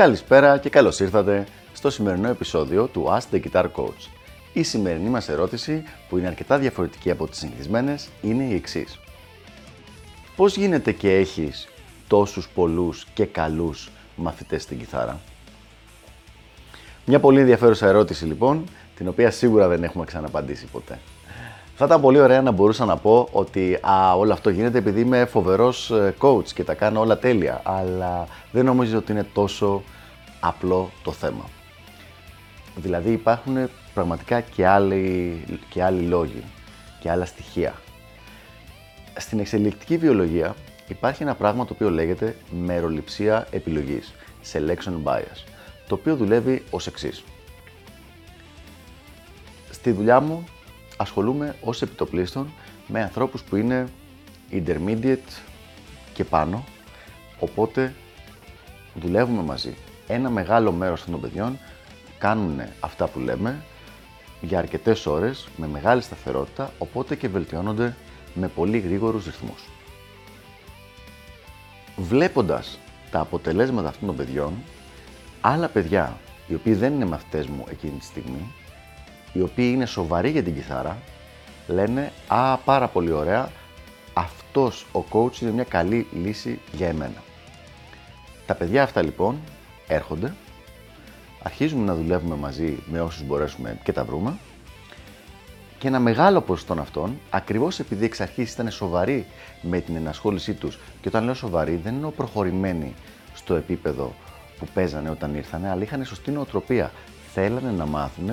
Καλησπέρα και καλώς ήρθατε στο σημερινό επεισόδιο του Ask the Guitar Coach. Η σημερινή μας ερώτηση, που είναι αρκετά διαφορετική από τις συνηθισμένες, είναι η εξής. Πώς γίνεται και έχεις τόσους πολλούς και καλούς μαθητές στην κιθάρα; Μια πολύ ενδιαφέρουσα ερώτηση λοιπόν, την οποία σίγουρα δεν έχουμε ξαναπαντήσει ποτέ. Θα ήταν πολύ ωραία να μπορούσα να πω ότι α, όλο αυτό γίνεται επειδή είμαι φοβερός ε, coach και τα κάνω όλα τέλεια, αλλά δεν νομίζω ότι είναι τόσο απλό το θέμα. Δηλαδή υπάρχουν πραγματικά και άλλοι, και άλλοι λόγοι και άλλα στοιχεία. Στην εξελικτική βιολογία υπάρχει ένα πράγμα το οποίο λέγεται μεροληψία επιλογής, selection bias, το οποίο δουλεύει ως εξής. Στη δουλειά μου ασχολούμαι ως επιτοπλίστων με ανθρώπους που είναι intermediate και πάνω, οπότε δουλεύουμε μαζί. Ένα μεγάλο μέρος αυτών των παιδιών κάνουν αυτά που λέμε για αρκετές ώρες, με μεγάλη σταθερότητα, οπότε και βελτιώνονται με πολύ γρήγορους ρυθμούς. Βλέποντας τα αποτελέσματα αυτών των παιδιών, άλλα παιδιά, οι οποίοι δεν είναι μαθητές μου εκείνη τη στιγμή, οι οποίοι είναι σοβαροί για την κιθάρα, λένε «Α, πάρα πολύ ωραία, αυτός ο coach είναι μια καλή λύση για εμένα». Τα παιδιά αυτά λοιπόν έρχονται, αρχίζουμε να δουλεύουμε μαζί με όσους μπορέσουμε και τα βρούμε και ένα μεγάλο ποσοστό αυτών, ακριβώς επειδή εξ αρχής ήταν σοβαροί με την ενασχόλησή τους και όταν λέω σοβαροί δεν εννοώ προχωρημένοι στο επίπεδο που παίζανε όταν ήρθανε, αλλά είχαν σωστή νοοτροπία. Θέλανε να μάθουν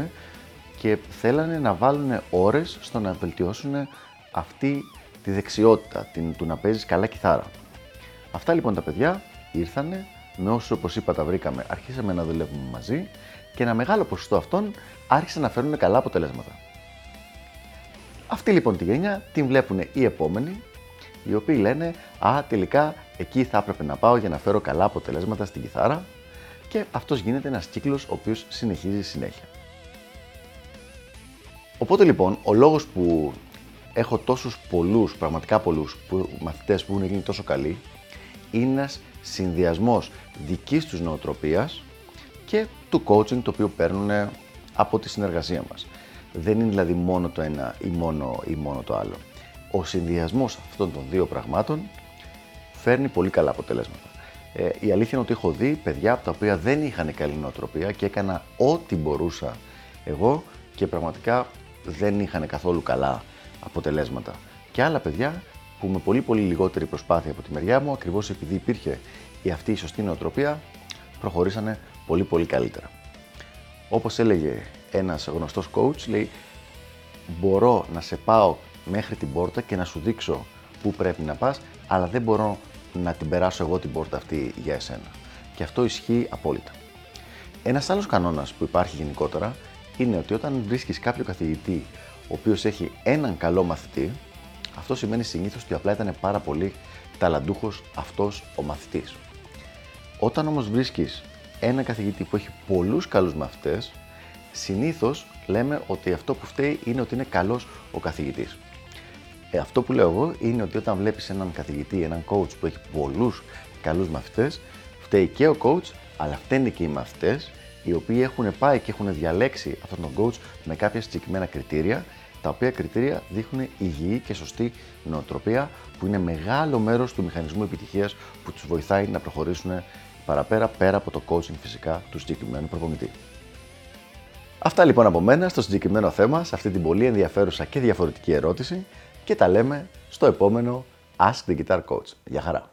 και θέλανε να βάλουν ώρες στο να βελτιώσουν αυτή τη δεξιότητα, την, του να παίζεις καλά κιθάρα. Αυτά λοιπόν τα παιδιά ήρθανε, με όσους όπως είπα τα βρήκαμε, αρχίσαμε να δουλεύουμε μαζί και ένα μεγάλο ποσοστό αυτών άρχισαν να φέρουν καλά αποτελέσματα. Αυτή λοιπόν τη γενιά την βλέπουν οι επόμενοι, οι οποίοι λένε «Α, τελικά εκεί θα έπρεπε να πάω για να φέρω καλά αποτελέσματα στην κιθάρα» και αυτός γίνεται ένας κύκλος ο οποίος συνεχίζει συνέχεια. Οπότε λοιπόν, ο λόγος που έχω τόσους πολλούς, πραγματικά πολλούς που, μαθητές που έχουν γίνει τόσο καλοί, είναι ένας συνδυασμός δικής τους νοοτροπίας και του coaching το οποίο παίρνουν από τη συνεργασία μας. Δεν είναι δηλαδή μόνο το ένα ή μόνο, ή μόνο το άλλο. Ο συνδυασμός αυτών των δύο πραγμάτων φέρνει πολύ καλά αποτελέσματα. Ε, η αλήθεια είναι ότι έχω δει παιδιά από τα οποία δεν είχαν καλή νοοτροπία και έκανα ό,τι μπορούσα εγώ και πραγματικά δεν είχαν καθόλου καλά αποτελέσματα. Και άλλα παιδιά που με πολύ πολύ λιγότερη προσπάθεια από τη μεριά μου, ακριβώς επειδή υπήρχε η αυτή η σωστή νοοτροπία, προχωρήσανε πολύ πολύ καλύτερα. Όπως έλεγε ένας γνωστός coach, λέει μπορώ να σε πάω μέχρι την πόρτα και να σου δείξω πού πρέπει να πας, αλλά δεν μπορώ να την περάσω εγώ την πόρτα αυτή για εσένα. Και αυτό ισχύει απόλυτα. Ένας άλλος κανόνας που υπάρχει γενικότερα είναι ότι όταν βρίσκεις κάποιο καθηγητή ο οποίος έχει έναν καλό μαθητή, αυτό σημαίνει συνήθως ότι απλά ήταν πάρα πολύ ταλαντούχος αυτός ο μαθητής. Όταν όμως βρίσκεις έναν καθηγητή που έχει πολλούς καλούς μαθητές, συνήθως λέμε ότι αυτό που φταίει είναι ότι είναι καλός ο καθηγητής. Ε, αυτό που λέω εγώ είναι ότι όταν βλέπεις έναν καθηγητή, έναν coach που έχει πολλούς καλούς μαθητές, φταίει και ο coach, αλλά φταίνουν και οι μαθητές οι οποίοι έχουν πάει και έχουν διαλέξει αυτόν τον coach με κάποια συγκεκριμένα κριτήρια, τα οποία κριτήρια δείχνουν υγιή και σωστή νοοτροπία, που είναι μεγάλο μέρος του μηχανισμού επιτυχίας που τους βοηθάει να προχωρήσουν παραπέρα, πέρα από το coaching φυσικά του συγκεκριμένου προπονητή. Αυτά λοιπόν από μένα στο συγκεκριμένο θέμα, σε αυτή την πολύ ενδιαφέρουσα και διαφορετική ερώτηση και τα λέμε στο επόμενο Ask the Guitar Coach. Γεια χαρά!